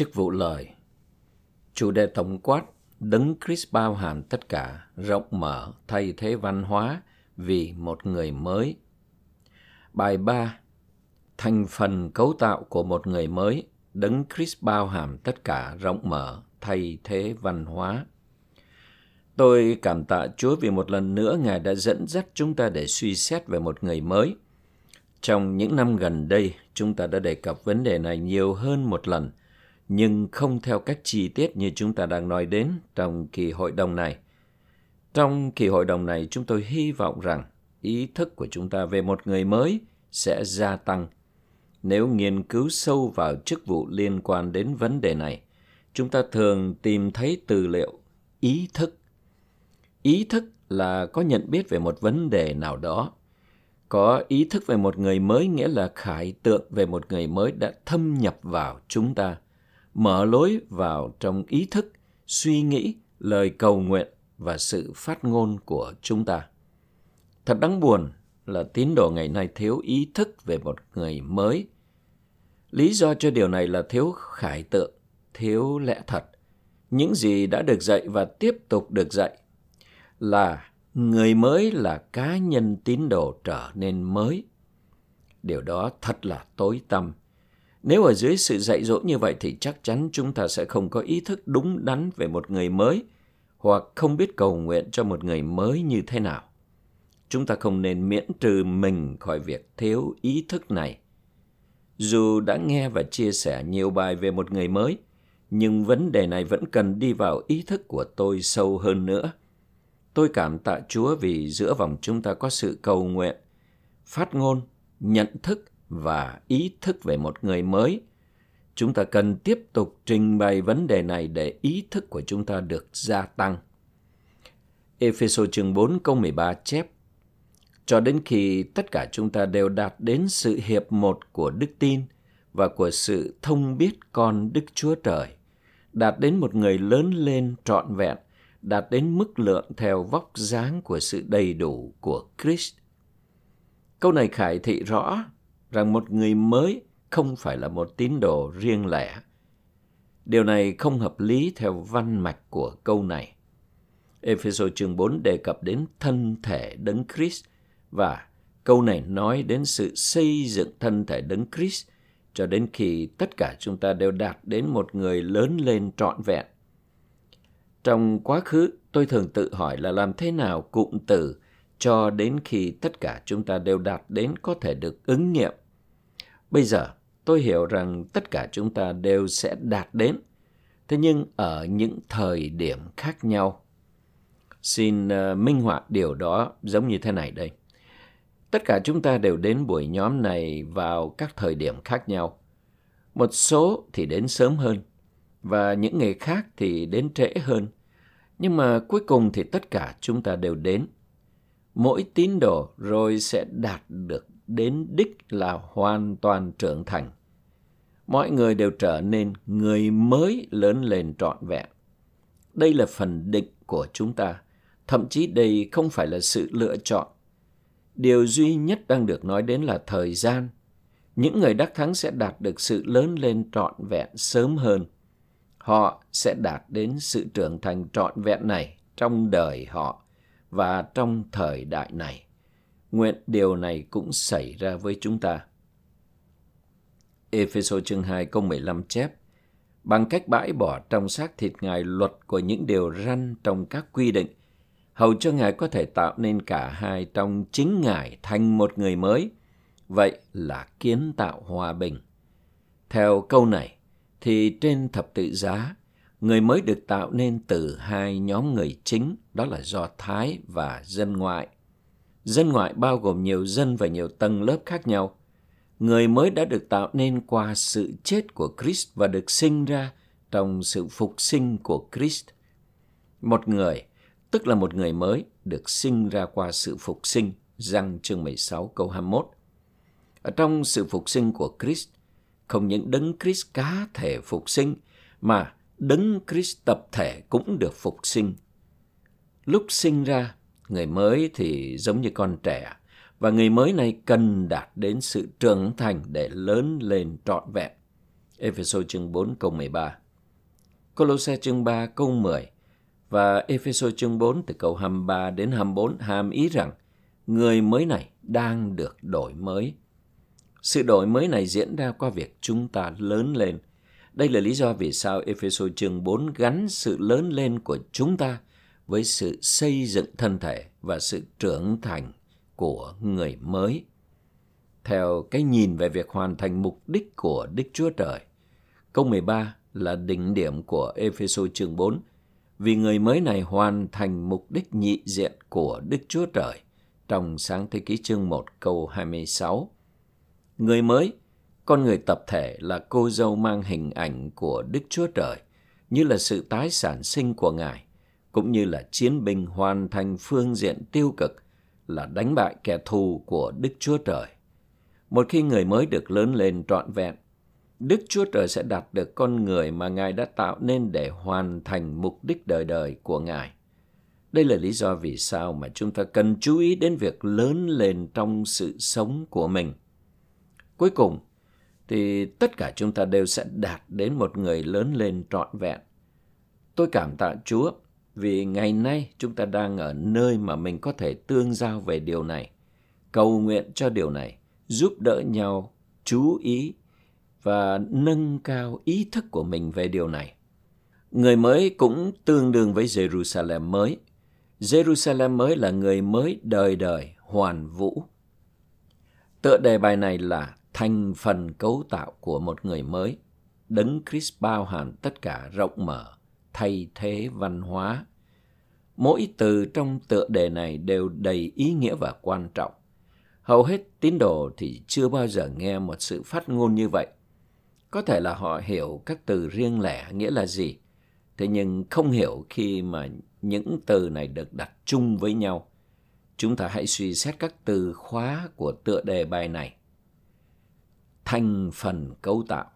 Chức vụ lời Chủ đề tổng quát Đấng Christ bao hàm tất cả, rộng mở, thay thế văn hóa vì một người mới. Bài 3 Thành phần cấu tạo của một người mới, Đấng Christ bao hàm tất cả, rộng mở, thay thế văn hóa. Tôi cảm tạ Chúa vì một lần nữa Ngài đã dẫn dắt chúng ta để suy xét về một người mới. Trong những năm gần đây, chúng ta đã đề cập vấn đề này nhiều hơn một lần, nhưng không theo cách chi tiết như chúng ta đang nói đến trong kỳ hội đồng này. Trong kỳ hội đồng này, chúng tôi hy vọng rằng ý thức của chúng ta về một người mới sẽ gia tăng. Nếu nghiên cứu sâu vào chức vụ liên quan đến vấn đề này, chúng ta thường tìm thấy tư liệu ý thức. Ý thức là có nhận biết về một vấn đề nào đó. Có ý thức về một người mới nghĩa là khải tượng về một người mới đã thâm nhập vào chúng ta – mở lối vào trong ý thức, suy nghĩ, lời cầu nguyện và sự phát ngôn của chúng ta. Thật đáng buồn là tín đồ ngày nay thiếu ý thức về một người mới. Lý do cho điều này là thiếu khải tượng, thiếu lẽ thật. Những gì đã được dạy và tiếp tục được dạy là người mới là cá nhân tín đồ trở nên mới. Điều đó thật là tối tăm nếu ở dưới sự dạy dỗ như vậy thì chắc chắn chúng ta sẽ không có ý thức đúng đắn về một người mới hoặc không biết cầu nguyện cho một người mới như thế nào. Chúng ta không nên miễn trừ mình khỏi việc thiếu ý thức này. Dù đã nghe và chia sẻ nhiều bài về một người mới, nhưng vấn đề này vẫn cần đi vào ý thức của tôi sâu hơn nữa. Tôi cảm tạ Chúa vì giữa vòng chúng ta có sự cầu nguyện, phát ngôn, nhận thức và ý thức về một người mới chúng ta cần tiếp tục trình bày vấn đề này để ý thức của chúng ta được gia tăng. Ephesos chương 4 câu 13 chép Cho đến khi tất cả chúng ta đều đạt đến sự hiệp một của đức tin và của sự thông biết con Đức Chúa Trời, đạt đến một người lớn lên trọn vẹn, đạt đến mức lượng theo vóc dáng của sự đầy đủ của Christ. Câu này khải thị rõ rằng một người mới không phải là một tín đồ riêng lẻ. Điều này không hợp lý theo văn mạch của câu này. Ephesos chương 4 đề cập đến thân thể đấng Christ và câu này nói đến sự xây dựng thân thể đấng Christ cho đến khi tất cả chúng ta đều đạt đến một người lớn lên trọn vẹn. Trong quá khứ, tôi thường tự hỏi là làm thế nào cụm từ cho đến khi tất cả chúng ta đều đạt đến có thể được ứng nghiệm. Bây giờ, tôi hiểu rằng tất cả chúng ta đều sẽ đạt đến, thế nhưng ở những thời điểm khác nhau. Xin uh, minh họa điều đó giống như thế này đây. Tất cả chúng ta đều đến buổi nhóm này vào các thời điểm khác nhau. Một số thì đến sớm hơn, và những người khác thì đến trễ hơn. Nhưng mà cuối cùng thì tất cả chúng ta đều đến mỗi tín đồ rồi sẽ đạt được đến đích là hoàn toàn trưởng thành. Mọi người đều trở nên người mới lớn lên trọn vẹn. Đây là phần định của chúng ta, thậm chí đây không phải là sự lựa chọn. Điều duy nhất đang được nói đến là thời gian. Những người đắc thắng sẽ đạt được sự lớn lên trọn vẹn sớm hơn. Họ sẽ đạt đến sự trưởng thành trọn vẹn này trong đời họ và trong thời đại này. Nguyện điều này cũng xảy ra với chúng ta. Ephesos chương 2 câu 15 chép Bằng cách bãi bỏ trong xác thịt Ngài luật của những điều răn trong các quy định, hầu cho Ngài có thể tạo nên cả hai trong chính Ngài thành một người mới. Vậy là kiến tạo hòa bình. Theo câu này, thì trên thập tự giá, người mới được tạo nên từ hai nhóm người chính, đó là Do Thái và dân ngoại. Dân ngoại bao gồm nhiều dân và nhiều tầng lớp khác nhau. Người mới đã được tạo nên qua sự chết của Christ và được sinh ra trong sự phục sinh của Christ. Một người, tức là một người mới, được sinh ra qua sự phục sinh, răng chương 16 câu 21. Ở trong sự phục sinh của Christ, không những đấng Christ cá thể phục sinh, mà đấng Christ tập thể cũng được phục sinh. Lúc sinh ra, người mới thì giống như con trẻ, và người mới này cần đạt đến sự trưởng thành để lớn lên trọn vẹn. Ephesos chương 4 câu 13. Colosse chương 3 câu 10 và Ephesos chương 4 từ câu 23 đến 24 hàm ý rằng người mới này đang được đổi mới. Sự đổi mới này diễn ra qua việc chúng ta lớn lên. Đây là lý do vì sao Ephesos chương 4 gắn sự lớn lên của chúng ta với sự xây dựng thân thể và sự trưởng thành của người mới. Theo cái nhìn về việc hoàn thành mục đích của Đức Chúa Trời, câu 13 là đỉnh điểm của Ephesos chương 4, vì người mới này hoàn thành mục đích nhị diện của Đức Chúa Trời trong sáng thế ký chương 1 câu 26. Người mới, con người tập thể là cô dâu mang hình ảnh của Đức Chúa Trời, như là sự tái sản sinh của Ngài, cũng như là chiến binh hoàn thành phương diện tiêu cực là đánh bại kẻ thù của Đức Chúa Trời. Một khi người mới được lớn lên trọn vẹn, Đức Chúa Trời sẽ đạt được con người mà Ngài đã tạo nên để hoàn thành mục đích đời đời của Ngài. Đây là lý do vì sao mà chúng ta cần chú ý đến việc lớn lên trong sự sống của mình. Cuối cùng, thì tất cả chúng ta đều sẽ đạt đến một người lớn lên trọn vẹn. Tôi cảm tạ Chúa vì ngày nay chúng ta đang ở nơi mà mình có thể tương giao về điều này, cầu nguyện cho điều này, giúp đỡ nhau, chú ý và nâng cao ý thức của mình về điều này. Người mới cũng tương đương với Jerusalem mới. Jerusalem mới là người mới đời đời, hoàn vũ. Tựa đề bài này là thành phần cấu tạo của một người mới. Đấng Christ bao hàm tất cả rộng mở, thay thế văn hóa. Mỗi từ trong tựa đề này đều đầy ý nghĩa và quan trọng. Hầu hết tín đồ thì chưa bao giờ nghe một sự phát ngôn như vậy. Có thể là họ hiểu các từ riêng lẻ nghĩa là gì, thế nhưng không hiểu khi mà những từ này được đặt chung với nhau. Chúng ta hãy suy xét các từ khóa của tựa đề bài này. Thành phần cấu tạo,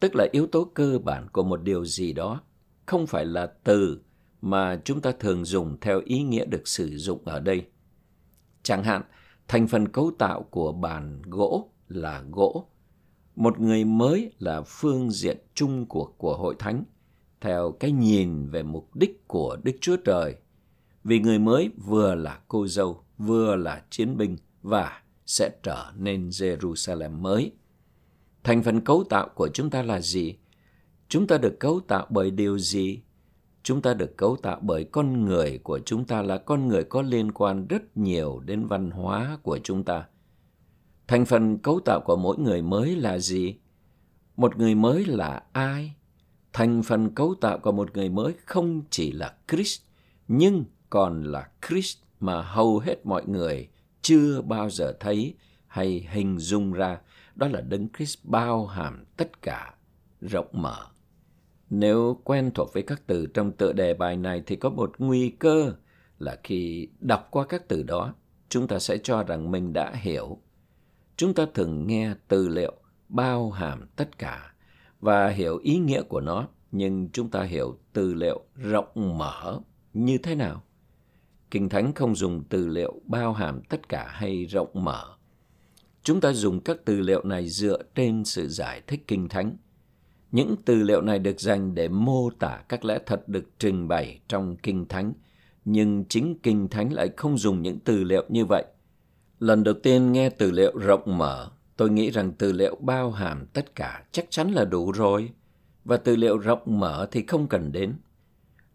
tức là yếu tố cơ bản của một điều gì đó, không phải là từ mà chúng ta thường dùng theo ý nghĩa được sử dụng ở đây. Chẳng hạn, thành phần cấu tạo của bàn gỗ là gỗ. Một người mới là phương diện chung của của hội thánh theo cái nhìn về mục đích của Đức Chúa Trời. Vì người mới vừa là cô dâu, vừa là chiến binh và sẽ trở nên Jerusalem mới. Thành phần cấu tạo của chúng ta là gì? Chúng ta được cấu tạo bởi điều gì? Chúng ta được cấu tạo bởi con người của chúng ta là con người có liên quan rất nhiều đến văn hóa của chúng ta. Thành phần cấu tạo của mỗi người mới là gì? Một người mới là ai? Thành phần cấu tạo của một người mới không chỉ là Christ, nhưng còn là Christ mà hầu hết mọi người chưa bao giờ thấy hay hình dung ra. Đó là Đấng Christ bao hàm tất cả, rộng mở. Nếu quen thuộc với các từ trong tựa đề bài này thì có một nguy cơ là khi đọc qua các từ đó, chúng ta sẽ cho rằng mình đã hiểu. Chúng ta thường nghe từ liệu bao hàm tất cả và hiểu ý nghĩa của nó, nhưng chúng ta hiểu từ liệu rộng mở như thế nào? Kinh Thánh không dùng từ liệu bao hàm tất cả hay rộng mở. Chúng ta dùng các từ liệu này dựa trên sự giải thích Kinh Thánh – những tư liệu này được dành để mô tả các lẽ thật được trình bày trong Kinh Thánh, nhưng chính Kinh Thánh lại không dùng những tư liệu như vậy. Lần đầu tiên nghe tư liệu rộng mở, tôi nghĩ rằng tư liệu bao hàm tất cả chắc chắn là đủ rồi, và tư liệu rộng mở thì không cần đến.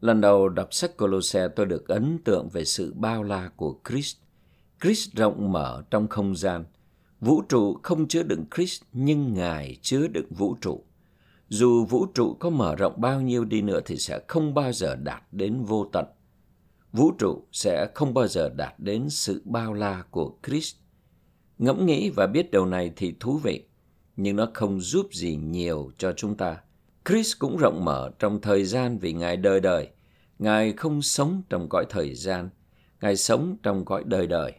Lần đầu đọc sách Colosse tôi được ấn tượng về sự bao la của Christ. Christ rộng mở trong không gian. Vũ trụ không chứa đựng Christ nhưng Ngài chứa đựng vũ trụ dù vũ trụ có mở rộng bao nhiêu đi nữa thì sẽ không bao giờ đạt đến vô tận. Vũ trụ sẽ không bao giờ đạt đến sự bao la của Christ. Ngẫm nghĩ và biết điều này thì thú vị, nhưng nó không giúp gì nhiều cho chúng ta. Christ cũng rộng mở trong thời gian vì Ngài đời đời. Ngài không sống trong cõi thời gian, Ngài sống trong cõi đời đời.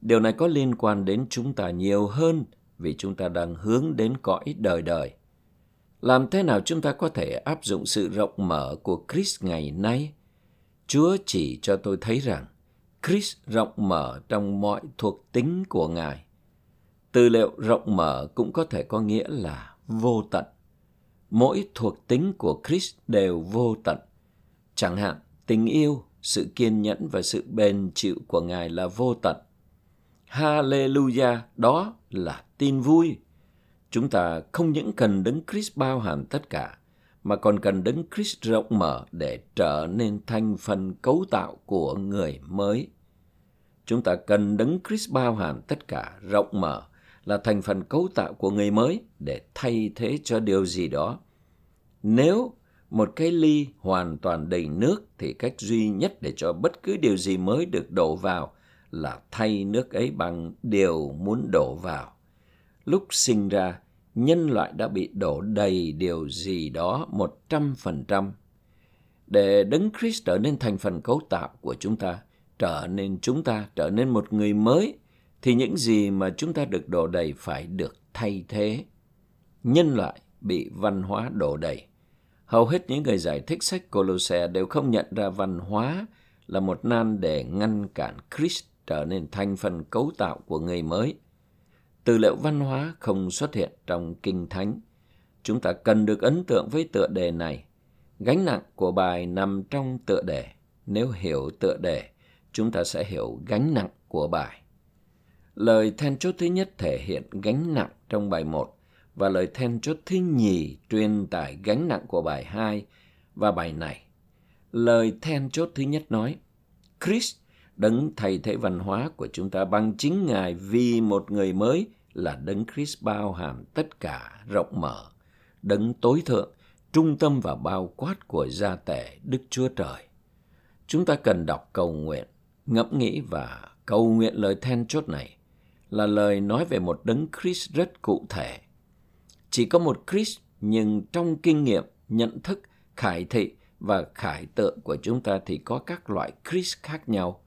Điều này có liên quan đến chúng ta nhiều hơn vì chúng ta đang hướng đến cõi đời đời. Làm thế nào chúng ta có thể áp dụng sự rộng mở của Chris ngày nay? Chúa chỉ cho tôi thấy rằng Chris rộng mở trong mọi thuộc tính của Ngài. Từ liệu rộng mở cũng có thể có nghĩa là vô tận. mỗi thuộc tính của Chris đều vô tận. Chẳng hạn, tình yêu, sự kiên nhẫn và sự bền chịu của Ngài là vô tận. Hallelujah, đó là tin vui. Chúng ta không những cần đấng Christ bao hàm tất cả, mà còn cần đấng Christ rộng mở để trở nên thành phần cấu tạo của người mới. Chúng ta cần đấng Christ bao hàm tất cả, rộng mở, là thành phần cấu tạo của người mới để thay thế cho điều gì đó. Nếu một cái ly hoàn toàn đầy nước thì cách duy nhất để cho bất cứ điều gì mới được đổ vào là thay nước ấy bằng điều muốn đổ vào. Lúc sinh ra, nhân loại đã bị đổ đầy điều gì đó một trăm phần trăm. Để Đấng Christ trở nên thành phần cấu tạo của chúng ta, trở nên chúng ta trở nên một người mới, thì những gì mà chúng ta được đổ đầy phải được thay thế. Nhân loại bị văn hóa đổ đầy. Hầu hết những người giải thích sách Colosse đều không nhận ra văn hóa là một nan để ngăn cản Christ trở nên thành phần cấu tạo của người mới. Tư liệu văn hóa không xuất hiện trong Kinh Thánh. Chúng ta cần được ấn tượng với tựa đề này. Gánh nặng của bài nằm trong tựa đề. Nếu hiểu tựa đề, chúng ta sẽ hiểu gánh nặng của bài. Lời then chốt thứ nhất thể hiện gánh nặng trong bài 1 và lời then chốt thứ nhì truyền tải gánh nặng của bài 2 và bài này. Lời then chốt thứ nhất nói, Christ đấng thay thế văn hóa của chúng ta bằng chính Ngài vì một người mới là đấng Christ bao hàm tất cả rộng mở, đấng tối thượng, trung tâm và bao quát của gia tể Đức Chúa Trời. Chúng ta cần đọc cầu nguyện, ngẫm nghĩ và cầu nguyện lời then chốt này là lời nói về một đấng Christ rất cụ thể. Chỉ có một Christ nhưng trong kinh nghiệm, nhận thức, khải thị và khải tượng của chúng ta thì có các loại Christ khác nhau.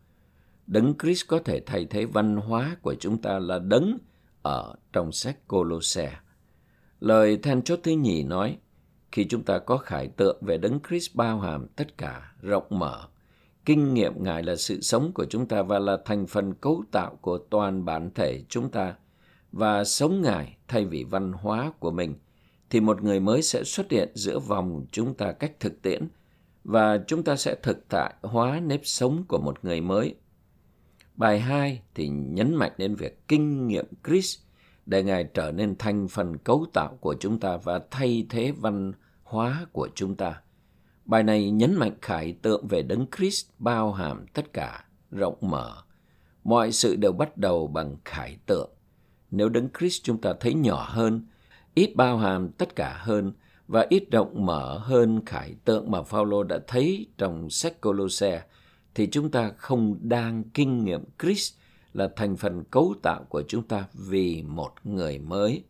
Đấng Christ có thể thay thế văn hóa của chúng ta là đấng ở trong sách Colosse. Lời then chốt thứ nhì nói, khi chúng ta có khải tượng về đấng Christ bao hàm tất cả, rộng mở, kinh nghiệm Ngài là sự sống của chúng ta và là thành phần cấu tạo của toàn bản thể chúng ta, và sống Ngài thay vì văn hóa của mình, thì một người mới sẽ xuất hiện giữa vòng chúng ta cách thực tiễn, và chúng ta sẽ thực tại hóa nếp sống của một người mới Bài 2 thì nhấn mạnh đến việc kinh nghiệm Chris để Ngài trở nên thành phần cấu tạo của chúng ta và thay thế văn hóa của chúng ta. Bài này nhấn mạnh khải tượng về đấng Christ bao hàm tất cả, rộng mở. Mọi sự đều bắt đầu bằng khải tượng. Nếu đấng Christ chúng ta thấy nhỏ hơn, ít bao hàm tất cả hơn và ít rộng mở hơn khải tượng mà Phaolô đã thấy trong sách Colosse thì chúng ta không đang kinh nghiệm Christ là thành phần cấu tạo của chúng ta vì một người mới.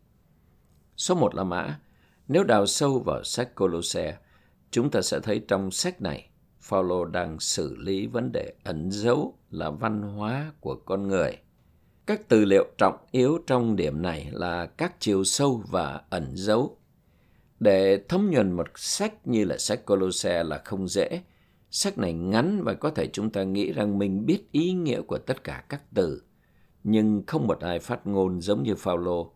Số một là mã. Nếu đào sâu vào sách Colosse, chúng ta sẽ thấy trong sách này, Phaolô đang xử lý vấn đề ẩn dấu là văn hóa của con người. Các tư liệu trọng yếu trong điểm này là các chiều sâu và ẩn dấu. Để thấm nhuần một sách như là sách Colosse là không dễ, Sách này ngắn và có thể chúng ta nghĩ rằng mình biết ý nghĩa của tất cả các từ, nhưng không một ai phát ngôn giống như Phaolô.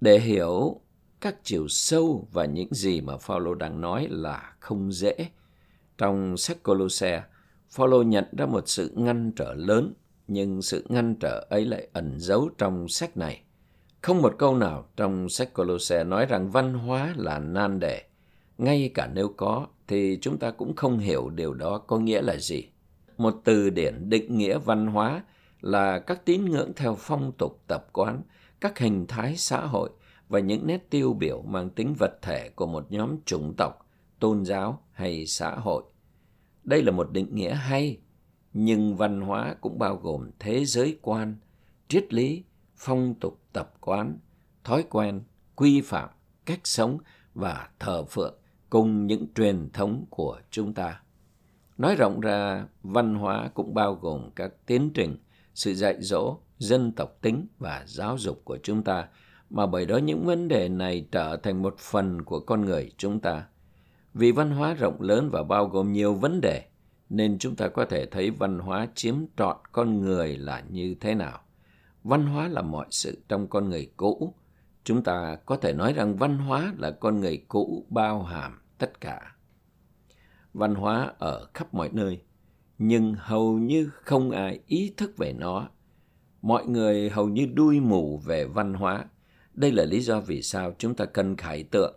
Để hiểu các chiều sâu và những gì mà Phaolô đang nói là không dễ. Trong sách Colosse, Phaolô nhận ra một sự ngăn trở lớn, nhưng sự ngăn trở ấy lại ẩn giấu trong sách này. Không một câu nào trong sách Colosse nói rằng văn hóa là nan đề, ngay cả nếu có thì chúng ta cũng không hiểu điều đó có nghĩa là gì. Một từ điển định nghĩa văn hóa là các tín ngưỡng theo phong tục tập quán, các hình thái xã hội và những nét tiêu biểu mang tính vật thể của một nhóm chủng tộc, tôn giáo hay xã hội. Đây là một định nghĩa hay, nhưng văn hóa cũng bao gồm thế giới quan, triết lý, phong tục tập quán, thói quen, quy phạm, cách sống và thờ phượng cùng những truyền thống của chúng ta. Nói rộng ra, văn hóa cũng bao gồm các tiến trình, sự dạy dỗ, dân tộc tính và giáo dục của chúng ta, mà bởi đó những vấn đề này trở thành một phần của con người chúng ta. Vì văn hóa rộng lớn và bao gồm nhiều vấn đề, nên chúng ta có thể thấy văn hóa chiếm trọn con người là như thế nào. Văn hóa là mọi sự trong con người cũ, chúng ta có thể nói rằng văn hóa là con người cũ bao hàm tất cả. Văn hóa ở khắp mọi nơi, nhưng hầu như không ai ý thức về nó. Mọi người hầu như đuôi mù về văn hóa. Đây là lý do vì sao chúng ta cần khải tượng.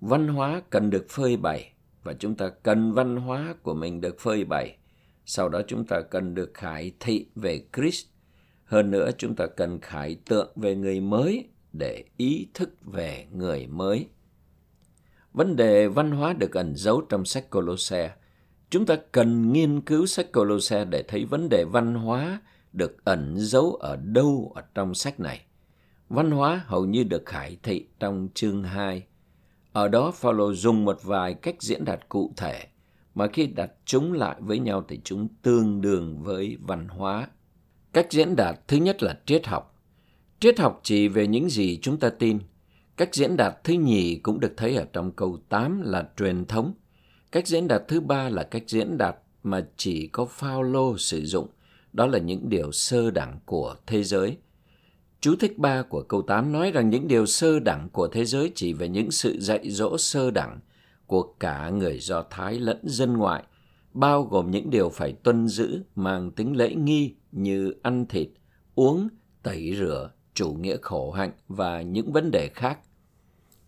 Văn hóa cần được phơi bày và chúng ta cần văn hóa của mình được phơi bày. Sau đó chúng ta cần được khải thị về Christ. Hơn nữa chúng ta cần khải tượng về người mới để ý thức về người mới. Vấn đề văn hóa được ẩn giấu trong sách Colosse. Chúng ta cần nghiên cứu sách Colosse để thấy vấn đề văn hóa được ẩn giấu ở đâu ở trong sách này. Văn hóa hầu như được khải thị trong chương 2. Ở đó Phaolô dùng một vài cách diễn đạt cụ thể, mà khi đặt chúng lại với nhau thì chúng tương đương với văn hóa. Cách diễn đạt thứ nhất là triết học. Triết học chỉ về những gì chúng ta tin. Cách diễn đạt thứ nhì cũng được thấy ở trong câu 8 là truyền thống. Cách diễn đạt thứ ba là cách diễn đạt mà chỉ có Phaolô sử dụng, đó là những điều sơ đẳng của thế giới. Chú thích 3 của câu 8 nói rằng những điều sơ đẳng của thế giới chỉ về những sự dạy dỗ sơ đẳng của cả người Do Thái lẫn dân ngoại, bao gồm những điều phải tuân giữ mang tính lễ nghi như ăn thịt, uống, tẩy rửa, chủ nghĩa khổ hạnh và những vấn đề khác.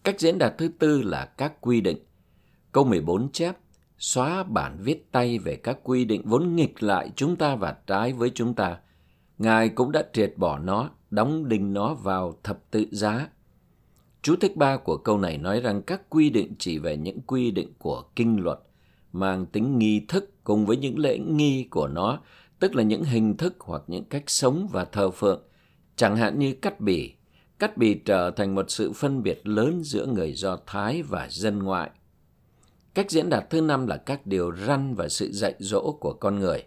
Cách diễn đạt thứ tư là các quy định. Câu 14 chép, xóa bản viết tay về các quy định vốn nghịch lại chúng ta và trái với chúng ta. Ngài cũng đã triệt bỏ nó, đóng đinh nó vào thập tự giá. Chú thích ba của câu này nói rằng các quy định chỉ về những quy định của kinh luật, mang tính nghi thức cùng với những lễ nghi của nó, tức là những hình thức hoặc những cách sống và thờ phượng, chẳng hạn như cắt bỉ Cắt bì trở thành một sự phân biệt lớn giữa người Do Thái và dân ngoại. Cách diễn đạt thứ năm là các điều răn và sự dạy dỗ của con người.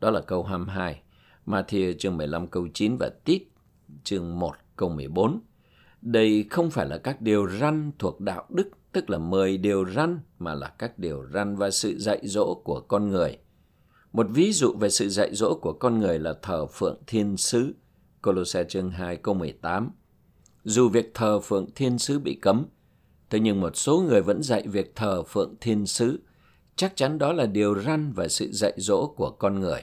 Đó là câu 22, Matthew chương 15 câu 9 và Tít chương 1 câu 14. Đây không phải là các điều răn thuộc đạo đức, tức là 10 điều răn, mà là các điều răn và sự dạy dỗ của con người. Một ví dụ về sự dạy dỗ của con người là thờ phượng thiên sứ, Colossae chương 2 câu 18. Dù việc thờ phượng thiên sứ bị cấm, thế nhưng một số người vẫn dạy việc thờ phượng thiên sứ. Chắc chắn đó là điều răn và sự dạy dỗ của con người.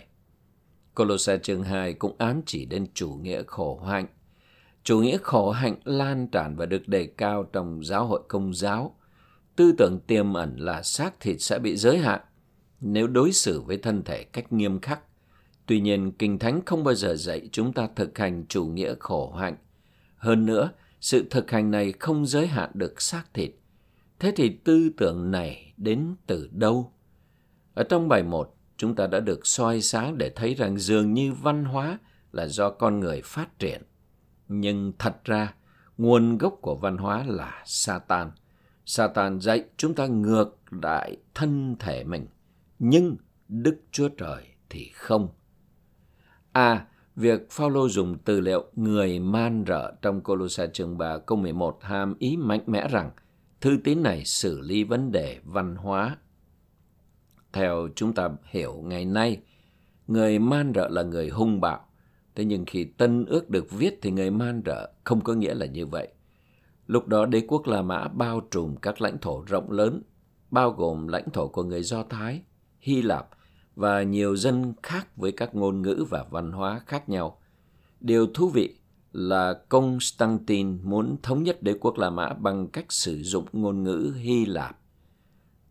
Colossae chương 2 cũng ám chỉ đến chủ nghĩa khổ hạnh. Chủ nghĩa khổ hạnh lan tràn và được đề cao trong giáo hội công giáo. Tư tưởng tiềm ẩn là xác thịt sẽ bị giới hạn nếu đối xử với thân thể cách nghiêm khắc. Tuy nhiên, Kinh Thánh không bao giờ dạy chúng ta thực hành chủ nghĩa khổ hạnh. Hơn nữa, sự thực hành này không giới hạn được xác thịt. Thế thì tư tưởng này đến từ đâu? Ở trong bài 1, chúng ta đã được soi sáng để thấy rằng dường như văn hóa là do con người phát triển. Nhưng thật ra, nguồn gốc của văn hóa là Satan. Satan dạy chúng ta ngược đại thân thể mình, nhưng Đức Chúa Trời thì không. À, việc Phaolô dùng từ liệu người man rợ trong Colosse chương 3 câu 11 hàm ý mạnh mẽ rằng thư tín này xử lý vấn đề văn hóa theo chúng ta hiểu ngày nay, người man rợ là người hung bạo. Thế nhưng khi tân ước được viết thì người man rợ không có nghĩa là như vậy. Lúc đó đế quốc La Mã bao trùm các lãnh thổ rộng lớn, bao gồm lãnh thổ của người Do Thái, Hy Lạp và nhiều dân khác với các ngôn ngữ và văn hóa khác nhau. Điều thú vị là Constantine muốn thống nhất đế quốc La Mã bằng cách sử dụng ngôn ngữ Hy Lạp.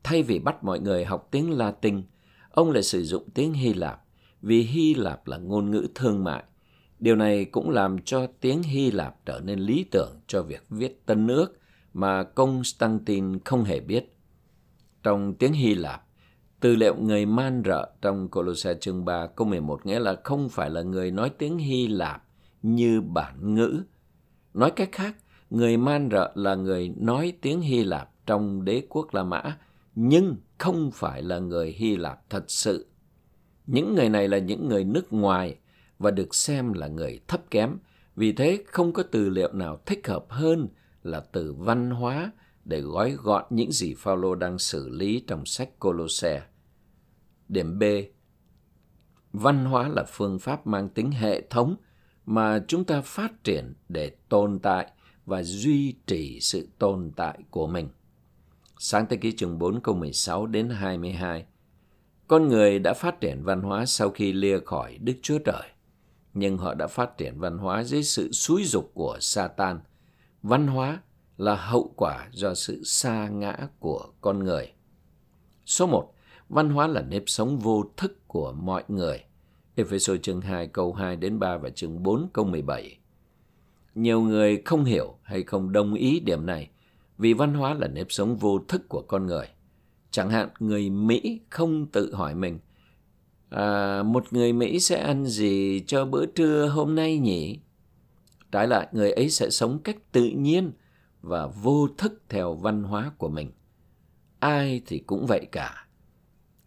Thay vì bắt mọi người học tiếng Latin, ông lại sử dụng tiếng Hy Lạp vì Hy Lạp là ngôn ngữ thương mại. Điều này cũng làm cho tiếng Hy Lạp trở nên lý tưởng cho việc viết tân ước mà Constantine không hề biết. Trong tiếng Hy Lạp, tư liệu người man rợ trong Colossae chương 3 câu 11 nghĩa là không phải là người nói tiếng Hy Lạp như bản ngữ. Nói cách khác, người man rợ là người nói tiếng Hy Lạp trong đế quốc La Mã nhưng không phải là người Hy Lạp thật sự. Những người này là những người nước ngoài và được xem là người thấp kém, vì thế không có từ liệu nào thích hợp hơn là từ văn hóa để gói gọn những gì Phaolô đang xử lý trong sách Colosse. Điểm B. Văn hóa là phương pháp mang tính hệ thống mà chúng ta phát triển để tồn tại và duy trì sự tồn tại của mình. Sáng thế ký chương 4 câu 16 đến 22 Con người đã phát triển văn hóa sau khi lìa khỏi Đức Chúa Trời, nhưng họ đã phát triển văn hóa dưới sự xúi dục của Satan. Văn hóa là hậu quả do sự sa ngã của con người. Số 1. Văn hóa là nếp sống vô thức của mọi người. Ephesos chương 2 câu 2 đến 3 và chương 4 câu 17. Nhiều người không hiểu hay không đồng ý điểm này vì văn hóa là nếp sống vô thức của con người. Chẳng hạn người Mỹ không tự hỏi mình à, một người Mỹ sẽ ăn gì cho bữa trưa hôm nay nhỉ? Trái lại, người ấy sẽ sống cách tự nhiên và vô thức theo văn hóa của mình. Ai thì cũng vậy cả.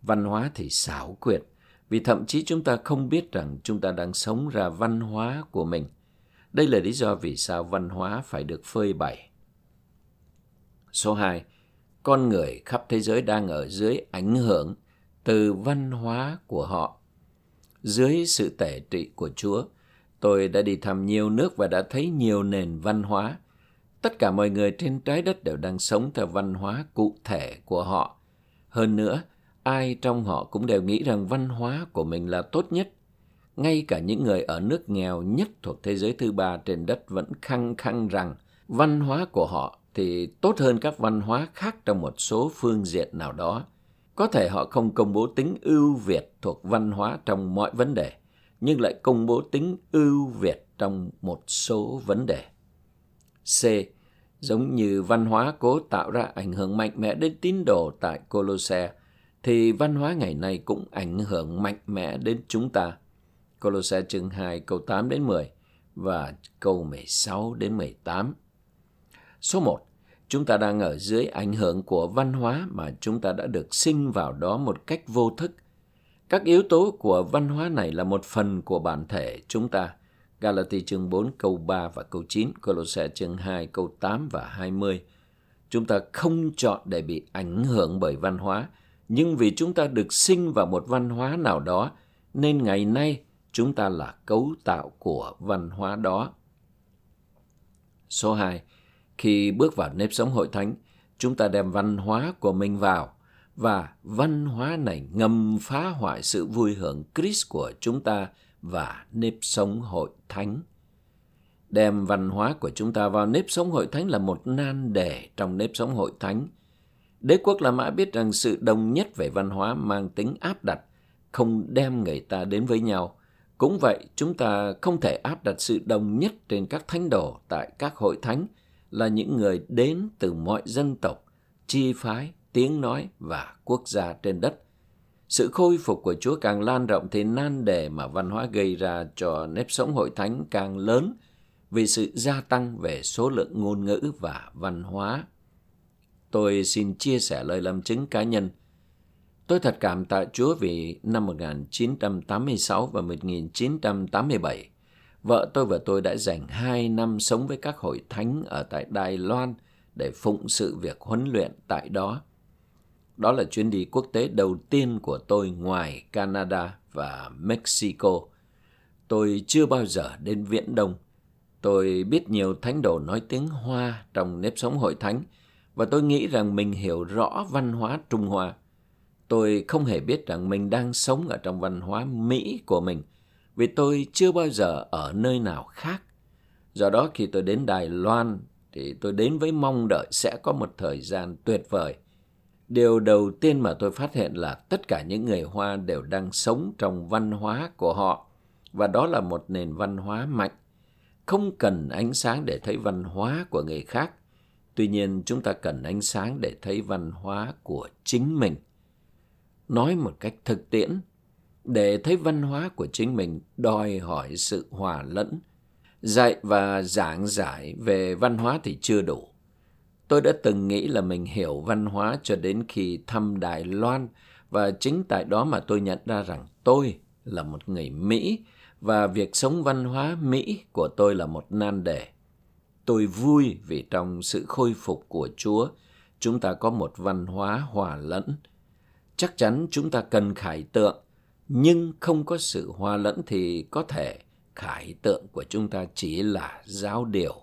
Văn hóa thì xảo quyệt, vì thậm chí chúng ta không biết rằng chúng ta đang sống ra văn hóa của mình. Đây là lý do vì sao văn hóa phải được phơi bày. Số 2. Con người khắp thế giới đang ở dưới ảnh hưởng từ văn hóa của họ. Dưới sự tể trị của Chúa, tôi đã đi thăm nhiều nước và đã thấy nhiều nền văn hóa. Tất cả mọi người trên trái đất đều đang sống theo văn hóa cụ thể của họ. Hơn nữa, ai trong họ cũng đều nghĩ rằng văn hóa của mình là tốt nhất. Ngay cả những người ở nước nghèo nhất thuộc thế giới thứ ba trên đất vẫn khăng khăng rằng văn hóa của họ thì tốt hơn các văn hóa khác trong một số phương diện nào đó. Có thể họ không công bố tính ưu việt thuộc văn hóa trong mọi vấn đề, nhưng lại công bố tính ưu việt trong một số vấn đề. C. Giống như văn hóa cố tạo ra ảnh hưởng mạnh mẽ đến tín đồ tại Colosse, thì văn hóa ngày nay cũng ảnh hưởng mạnh mẽ đến chúng ta. Colossae chương 2 câu 8 đến 10 và câu 16 đến 18. Số 1. Chúng ta đang ở dưới ảnh hưởng của văn hóa mà chúng ta đã được sinh vào đó một cách vô thức. Các yếu tố của văn hóa này là một phần của bản thể chúng ta. Galati chương 4 câu 3 và câu 9, Colossae chương 2 câu 8 và 20. Chúng ta không chọn để bị ảnh hưởng bởi văn hóa, nhưng vì chúng ta được sinh vào một văn hóa nào đó, nên ngày nay chúng ta là cấu tạo của văn hóa đó. Số 2 khi bước vào nếp sống hội thánh, chúng ta đem văn hóa của mình vào và văn hóa này ngầm phá hoại sự vui hưởng Christ của chúng ta và nếp sống hội thánh. Đem văn hóa của chúng ta vào nếp sống hội thánh là một nan đề trong nếp sống hội thánh. Đế quốc La Mã biết rằng sự đồng nhất về văn hóa mang tính áp đặt, không đem người ta đến với nhau. Cũng vậy, chúng ta không thể áp đặt sự đồng nhất trên các thánh đồ tại các hội thánh, là những người đến từ mọi dân tộc, chi phái, tiếng nói và quốc gia trên đất. Sự khôi phục của Chúa càng lan rộng thì nan đề mà văn hóa gây ra cho nếp sống hội thánh càng lớn vì sự gia tăng về số lượng ngôn ngữ và văn hóa. Tôi xin chia sẻ lời làm chứng cá nhân. Tôi thật cảm tạ Chúa vì năm 1986 và 1987, Vợ tôi và tôi đã dành hai năm sống với các hội thánh ở tại Đài Loan để phụng sự việc huấn luyện tại đó. Đó là chuyến đi quốc tế đầu tiên của tôi ngoài Canada và Mexico. Tôi chưa bao giờ đến Viễn Đông. Tôi biết nhiều thánh đồ nói tiếng Hoa trong nếp sống hội thánh và tôi nghĩ rằng mình hiểu rõ văn hóa Trung Hoa. Tôi không hề biết rằng mình đang sống ở trong văn hóa Mỹ của mình – vì tôi chưa bao giờ ở nơi nào khác. Do đó khi tôi đến Đài Loan, thì tôi đến với mong đợi sẽ có một thời gian tuyệt vời. Điều đầu tiên mà tôi phát hiện là tất cả những người Hoa đều đang sống trong văn hóa của họ, và đó là một nền văn hóa mạnh. Không cần ánh sáng để thấy văn hóa của người khác. Tuy nhiên chúng ta cần ánh sáng để thấy văn hóa của chính mình. Nói một cách thực tiễn, để thấy văn hóa của chính mình đòi hỏi sự hòa lẫn. Dạy và giảng giải về văn hóa thì chưa đủ. Tôi đã từng nghĩ là mình hiểu văn hóa cho đến khi thăm Đài Loan và chính tại đó mà tôi nhận ra rằng tôi là một người Mỹ và việc sống văn hóa Mỹ của tôi là một nan đề. Tôi vui vì trong sự khôi phục của Chúa, chúng ta có một văn hóa hòa lẫn. Chắc chắn chúng ta cần khải tượng nhưng không có sự hòa lẫn thì có thể khải tượng của chúng ta chỉ là giáo điều.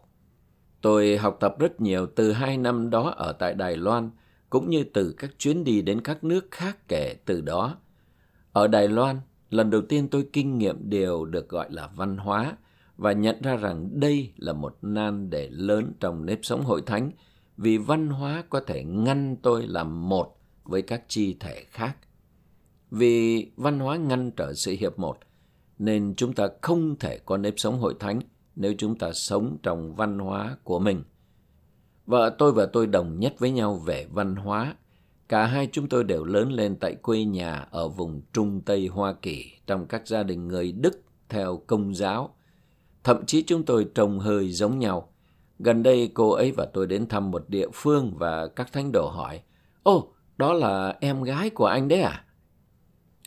Tôi học tập rất nhiều từ hai năm đó ở tại Đài Loan, cũng như từ các chuyến đi đến các nước khác kể từ đó. Ở Đài Loan, lần đầu tiên tôi kinh nghiệm điều được gọi là văn hóa và nhận ra rằng đây là một nan đề lớn trong nếp sống hội thánh vì văn hóa có thể ngăn tôi làm một với các chi thể khác. Vì văn hóa ngăn trở sự hiệp một, nên chúng ta không thể có nếp sống hội thánh nếu chúng ta sống trong văn hóa của mình. Vợ tôi và tôi đồng nhất với nhau về văn hóa. Cả hai chúng tôi đều lớn lên tại quê nhà ở vùng Trung Tây Hoa Kỳ trong các gia đình người Đức theo công giáo. Thậm chí chúng tôi trông hơi giống nhau. Gần đây cô ấy và tôi đến thăm một địa phương và các thánh đồ hỏi, Ồ, đó là em gái của anh đấy à?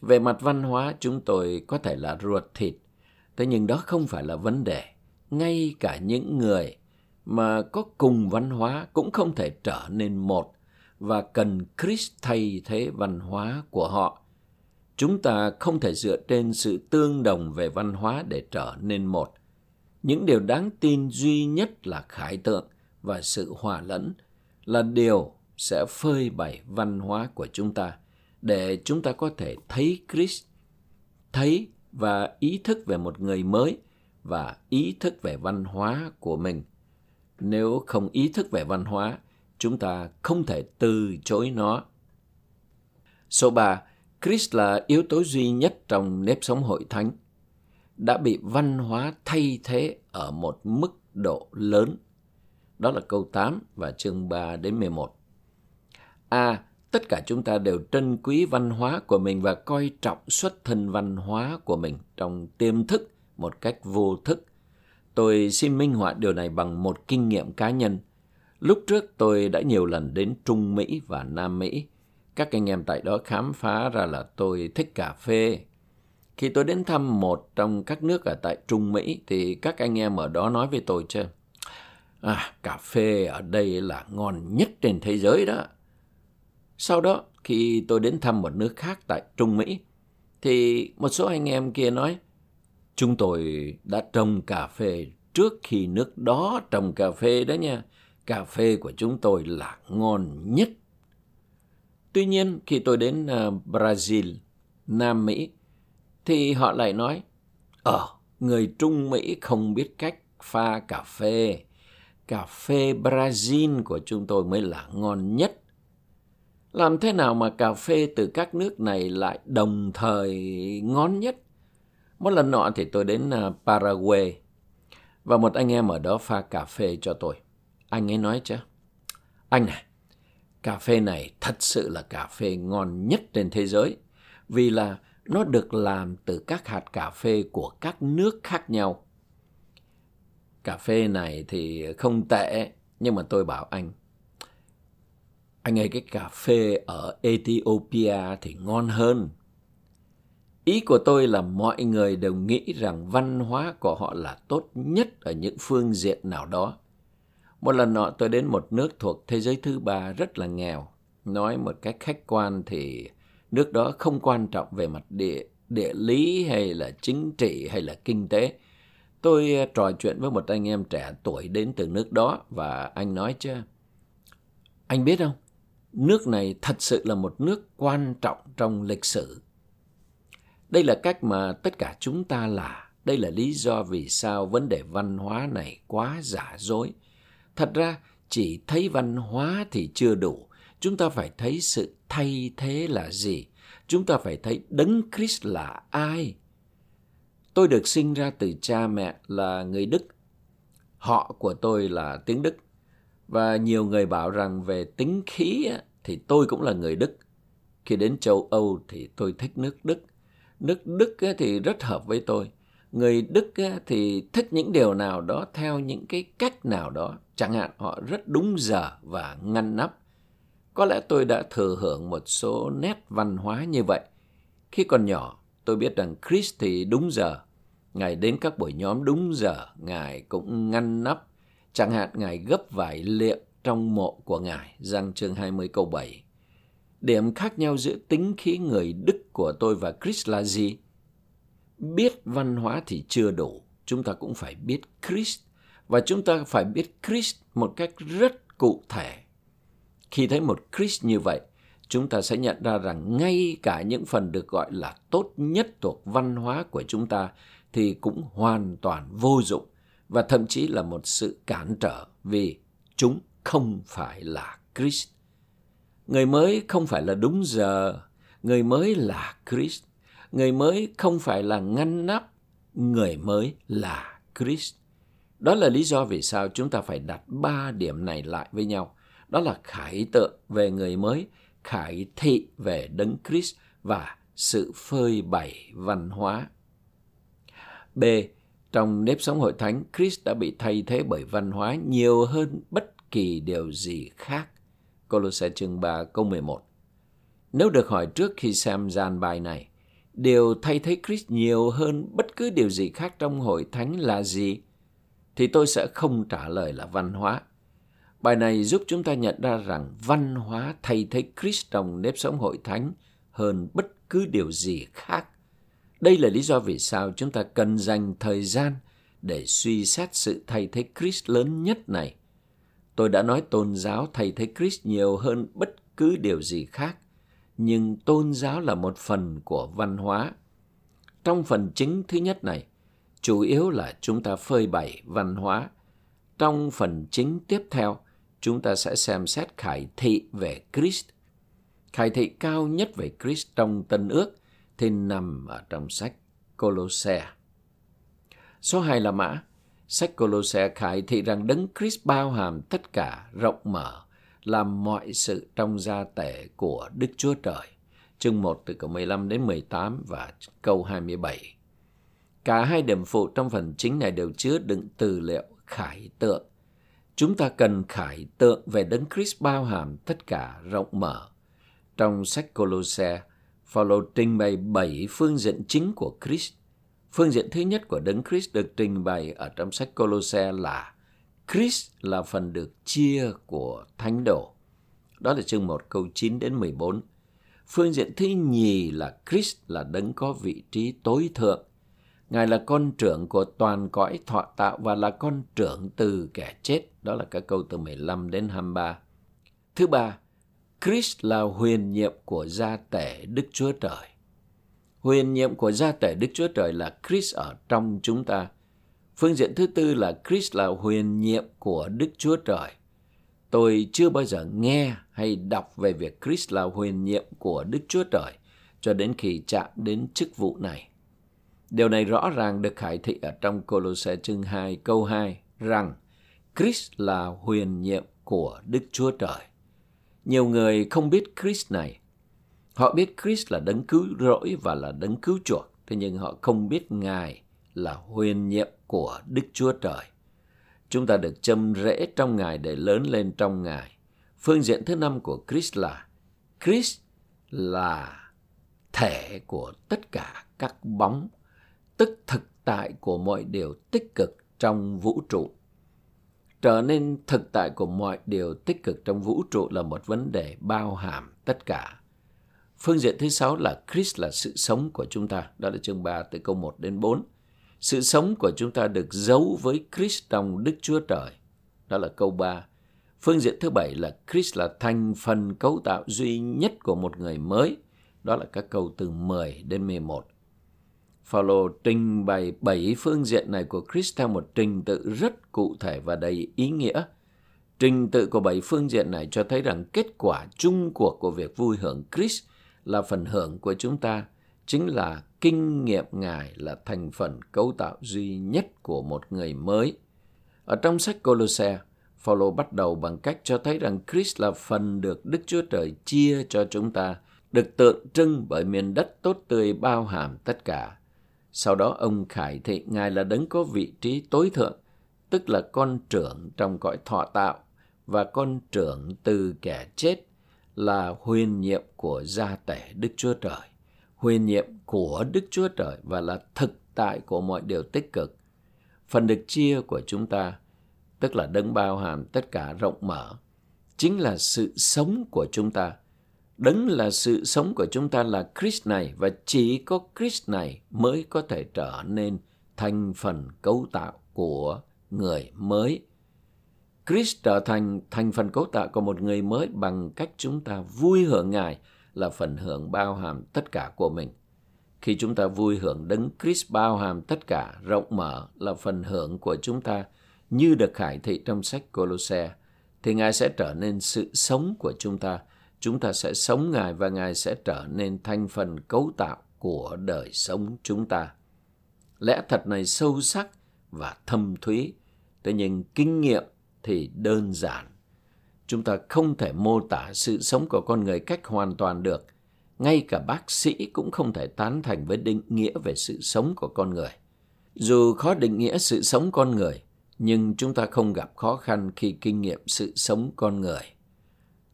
Về mặt văn hóa chúng tôi có thể là ruột thịt, thế nhưng đó không phải là vấn đề. Ngay cả những người mà có cùng văn hóa cũng không thể trở nên một và cần Christ thay thế văn hóa của họ. Chúng ta không thể dựa trên sự tương đồng về văn hóa để trở nên một. Những điều đáng tin duy nhất là khải tượng và sự hòa lẫn là điều sẽ phơi bày văn hóa của chúng ta để chúng ta có thể thấy Christ, thấy và ý thức về một người mới và ý thức về văn hóa của mình. Nếu không ý thức về văn hóa, chúng ta không thể từ chối nó. Số 3. Christ là yếu tố duy nhất trong nếp sống hội thánh. Đã bị văn hóa thay thế ở một mức độ lớn. Đó là câu 8 và chương 3 đến 11. A. À, tất cả chúng ta đều trân quý văn hóa của mình và coi trọng xuất thân văn hóa của mình trong tiềm thức một cách vô thức. Tôi xin minh họa điều này bằng một kinh nghiệm cá nhân. Lúc trước tôi đã nhiều lần đến Trung Mỹ và Nam Mỹ. Các anh em tại đó khám phá ra là tôi thích cà phê. Khi tôi đến thăm một trong các nước ở tại Trung Mỹ thì các anh em ở đó nói với tôi chứ. À, cà phê ở đây là ngon nhất trên thế giới đó. Sau đó, khi tôi đến thăm một nước khác tại Trung Mỹ, thì một số anh em kia nói, chúng tôi đã trồng cà phê trước khi nước đó trồng cà phê đó nha. Cà phê của chúng tôi là ngon nhất. Tuy nhiên, khi tôi đến à, Brazil, Nam Mỹ, thì họ lại nói, Ờ, người Trung Mỹ không biết cách pha cà phê. Cà phê Brazil của chúng tôi mới là ngon nhất. Làm thế nào mà cà phê từ các nước này lại đồng thời ngon nhất? Một lần nọ thì tôi đến à, Paraguay và một anh em ở đó pha cà phê cho tôi. Anh ấy nói chứ, anh này, cà phê này thật sự là cà phê ngon nhất trên thế giới vì là nó được làm từ các hạt cà phê của các nước khác nhau. Cà phê này thì không tệ, nhưng mà tôi bảo anh, anh ấy cái cà phê ở Ethiopia thì ngon hơn. Ý của tôi là mọi người đều nghĩ rằng văn hóa của họ là tốt nhất ở những phương diện nào đó. Một lần nọ tôi đến một nước thuộc thế giới thứ ba rất là nghèo. Nói một cách khách quan thì nước đó không quan trọng về mặt địa, địa lý hay là chính trị hay là kinh tế. Tôi à, trò chuyện với một anh em trẻ tuổi đến từ nước đó và anh nói chứ, anh biết không, nước này thật sự là một nước quan trọng trong lịch sử. Đây là cách mà tất cả chúng ta là. Đây là lý do vì sao vấn đề văn hóa này quá giả dối. Thật ra, chỉ thấy văn hóa thì chưa đủ. Chúng ta phải thấy sự thay thế là gì. Chúng ta phải thấy Đấng Christ là ai. Tôi được sinh ra từ cha mẹ là người Đức. Họ của tôi là tiếng Đức. Và nhiều người bảo rằng về tính khí thì tôi cũng là người Đức. Khi đến châu Âu thì tôi thích nước Đức. Nước Đức thì rất hợp với tôi. Người Đức thì thích những điều nào đó theo những cái cách nào đó. Chẳng hạn họ rất đúng giờ và ngăn nắp. Có lẽ tôi đã thừa hưởng một số nét văn hóa như vậy. Khi còn nhỏ, tôi biết rằng Chris thì đúng giờ. Ngài đến các buổi nhóm đúng giờ, Ngài cũng ngăn nắp. Chẳng hạn Ngài gấp vải liệm trong mộ của Ngài, răng chương 20 câu 7. Điểm khác nhau giữa tính khí người Đức của tôi và Chris là gì? Biết văn hóa thì chưa đủ, chúng ta cũng phải biết Chris Và chúng ta phải biết Christ một cách rất cụ thể. Khi thấy một Chris như vậy, chúng ta sẽ nhận ra rằng ngay cả những phần được gọi là tốt nhất thuộc văn hóa của chúng ta thì cũng hoàn toàn vô dụng và thậm chí là một sự cản trở vì chúng không phải là Chris. Người mới không phải là đúng giờ, người mới là Chris. Người mới không phải là ngăn nắp, người mới là Chris. Đó là lý do vì sao chúng ta phải đặt ba điểm này lại với nhau. Đó là khải tượng về người mới, khải thị về đấng Christ và sự phơi bày văn hóa. B. Trong nếp sống hội thánh, Christ đã bị thay thế bởi văn hóa nhiều hơn bất kỳ điều gì khác. Colossae chương 3 câu 11 Nếu được hỏi trước khi xem gian bài này, điều thay thế Christ nhiều hơn bất cứ điều gì khác trong hội thánh là gì? Thì tôi sẽ không trả lời là văn hóa. Bài này giúp chúng ta nhận ra rằng văn hóa thay thế Christ trong nếp sống hội thánh hơn bất cứ điều gì khác. Đây là lý do vì sao chúng ta cần dành thời gian để suy xét sự thay thế Christ lớn nhất này. Tôi đã nói tôn giáo thay thế Christ nhiều hơn bất cứ điều gì khác, nhưng tôn giáo là một phần của văn hóa. Trong phần chính thứ nhất này, chủ yếu là chúng ta phơi bày văn hóa. Trong phần chính tiếp theo, chúng ta sẽ xem xét khải thị về Christ. Khải thị cao nhất về Christ trong Tân Ước thì nằm ở trong sách Colosse. Số 2 là mã. Sách Colosse khải thị rằng Đấng Christ bao hàm tất cả rộng mở, làm mọi sự trong gia tể của Đức Chúa Trời. Chương 1 từ câu 15 đến 18 và câu 27. Cả hai điểm phụ trong phần chính này đều chứa đựng từ liệu khải tượng. Chúng ta cần khải tượng về Đấng Christ bao hàm tất cả rộng mở. Trong sách Colosse, Phaolô trình bày bảy phương diện chính của Christ. Phương diện thứ nhất của Đấng Christ được trình bày ở trong sách Colosse là Christ là phần được chia của thánh đồ. Đó là chương 1 câu 9 đến 14. Phương diện thứ nhì là Christ là đấng có vị trí tối thượng. Ngài là con trưởng của toàn cõi thọ tạo và là con trưởng từ kẻ chết. Đó là các câu từ 15 đến 23. Thứ ba, Christ là huyền nhiệm của gia tể Đức Chúa Trời. Huyền nhiệm của gia tể Đức Chúa Trời là Christ ở trong chúng ta. Phương diện thứ tư là Christ là huyền nhiệm của Đức Chúa Trời. Tôi chưa bao giờ nghe hay đọc về việc Christ là huyền nhiệm của Đức Chúa Trời cho đến khi chạm đến chức vụ này. Điều này rõ ràng được khải thị ở trong Colosse chương 2 câu 2 rằng Christ là huyền nhiệm của Đức Chúa Trời. Nhiều người không biết Christ này. Họ biết Christ là đấng cứu rỗi và là đấng cứu chuộc, thế nhưng họ không biết Ngài là huyền nhiệm của Đức Chúa Trời. Chúng ta được châm rễ trong Ngài để lớn lên trong Ngài. Phương diện thứ năm của Christ là Christ là thể của tất cả các bóng, tức thực tại của mọi điều tích cực trong vũ trụ trở nên thực tại của mọi điều tích cực trong vũ trụ là một vấn đề bao hàm tất cả. Phương diện thứ sáu là Christ là sự sống của chúng ta. Đó là chương 3 từ câu 1 đến 4. Sự sống của chúng ta được giấu với Christ trong Đức Chúa Trời. Đó là câu 3. Phương diện thứ bảy là Christ là thành phần cấu tạo duy nhất của một người mới. Đó là các câu từ 10 đến 11. Phaolô trình bày bảy phương diện này của Christ theo một trình tự rất cụ thể và đầy ý nghĩa. Trình tự của bảy phương diện này cho thấy rằng kết quả chung cuộc của việc vui hưởng Christ là phần hưởng của chúng ta, chính là kinh nghiệm Ngài là thành phần cấu tạo duy nhất của một người mới. Ở trong sách Colosse, Phaolô bắt đầu bằng cách cho thấy rằng Christ là phần được Đức Chúa Trời chia cho chúng ta, được tượng trưng bởi miền đất tốt tươi bao hàm tất cả. Sau đó ông khải thị Ngài là đấng có vị trí tối thượng, tức là con trưởng trong cõi thọ tạo và con trưởng từ kẻ chết là huyền nhiệm của gia tể Đức Chúa Trời, huyền nhiệm của Đức Chúa Trời và là thực tại của mọi điều tích cực. Phần được chia của chúng ta, tức là đấng bao hàm tất cả rộng mở, chính là sự sống của chúng ta Đấng là sự sống của chúng ta là Christ này và chỉ có Christ này mới có thể trở nên thành phần cấu tạo của người mới. Christ trở thành thành phần cấu tạo của một người mới bằng cách chúng ta vui hưởng Ngài là phần hưởng bao hàm tất cả của mình. Khi chúng ta vui hưởng đấng Christ bao hàm tất cả, rộng mở là phần hưởng của chúng ta như được khải thị trong sách Colosse, thì Ngài sẽ trở nên sự sống của chúng ta. Chúng ta sẽ sống Ngài và Ngài sẽ trở nên thành phần cấu tạo của đời sống chúng ta. Lẽ thật này sâu sắc và thâm thúy, thế nhưng kinh nghiệm thì đơn giản. Chúng ta không thể mô tả sự sống của con người cách hoàn toàn được. Ngay cả bác sĩ cũng không thể tán thành với định nghĩa về sự sống của con người. Dù khó định nghĩa sự sống con người, nhưng chúng ta không gặp khó khăn khi kinh nghiệm sự sống con người.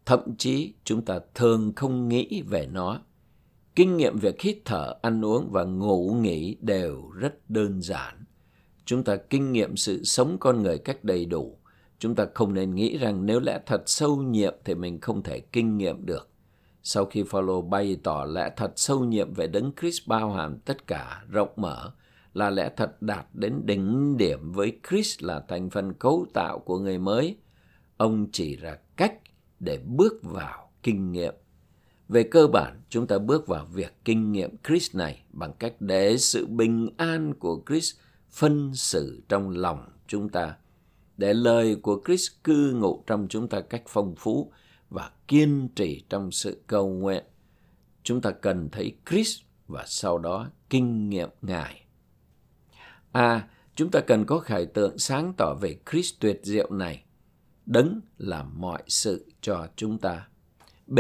Thậm chí chúng ta thường không nghĩ về nó. Kinh nghiệm việc hít thở, ăn uống và ngủ nghỉ đều rất đơn giản. Chúng ta kinh nghiệm sự sống con người cách đầy đủ. Chúng ta không nên nghĩ rằng nếu lẽ thật sâu nhiệm thì mình không thể kinh nghiệm được. Sau khi Phaolô bày tỏ lẽ thật sâu nhiệm về đấng Christ bao hàm tất cả, rộng mở, là lẽ thật đạt đến đỉnh điểm với Christ là thành phần cấu tạo của người mới. Ông chỉ ra để bước vào kinh nghiệm. Về cơ bản, chúng ta bước vào việc kinh nghiệm Chris này bằng cách để sự bình an của Chris phân xử trong lòng chúng ta, để lời của Chris cư ngụ trong chúng ta cách phong phú và kiên trì trong sự cầu nguyện. Chúng ta cần thấy Chris và sau đó kinh nghiệm Ngài. A. chúng ta cần có khải tượng sáng tỏ về Chris tuyệt diệu này. Đấng làm mọi sự cho chúng ta. B.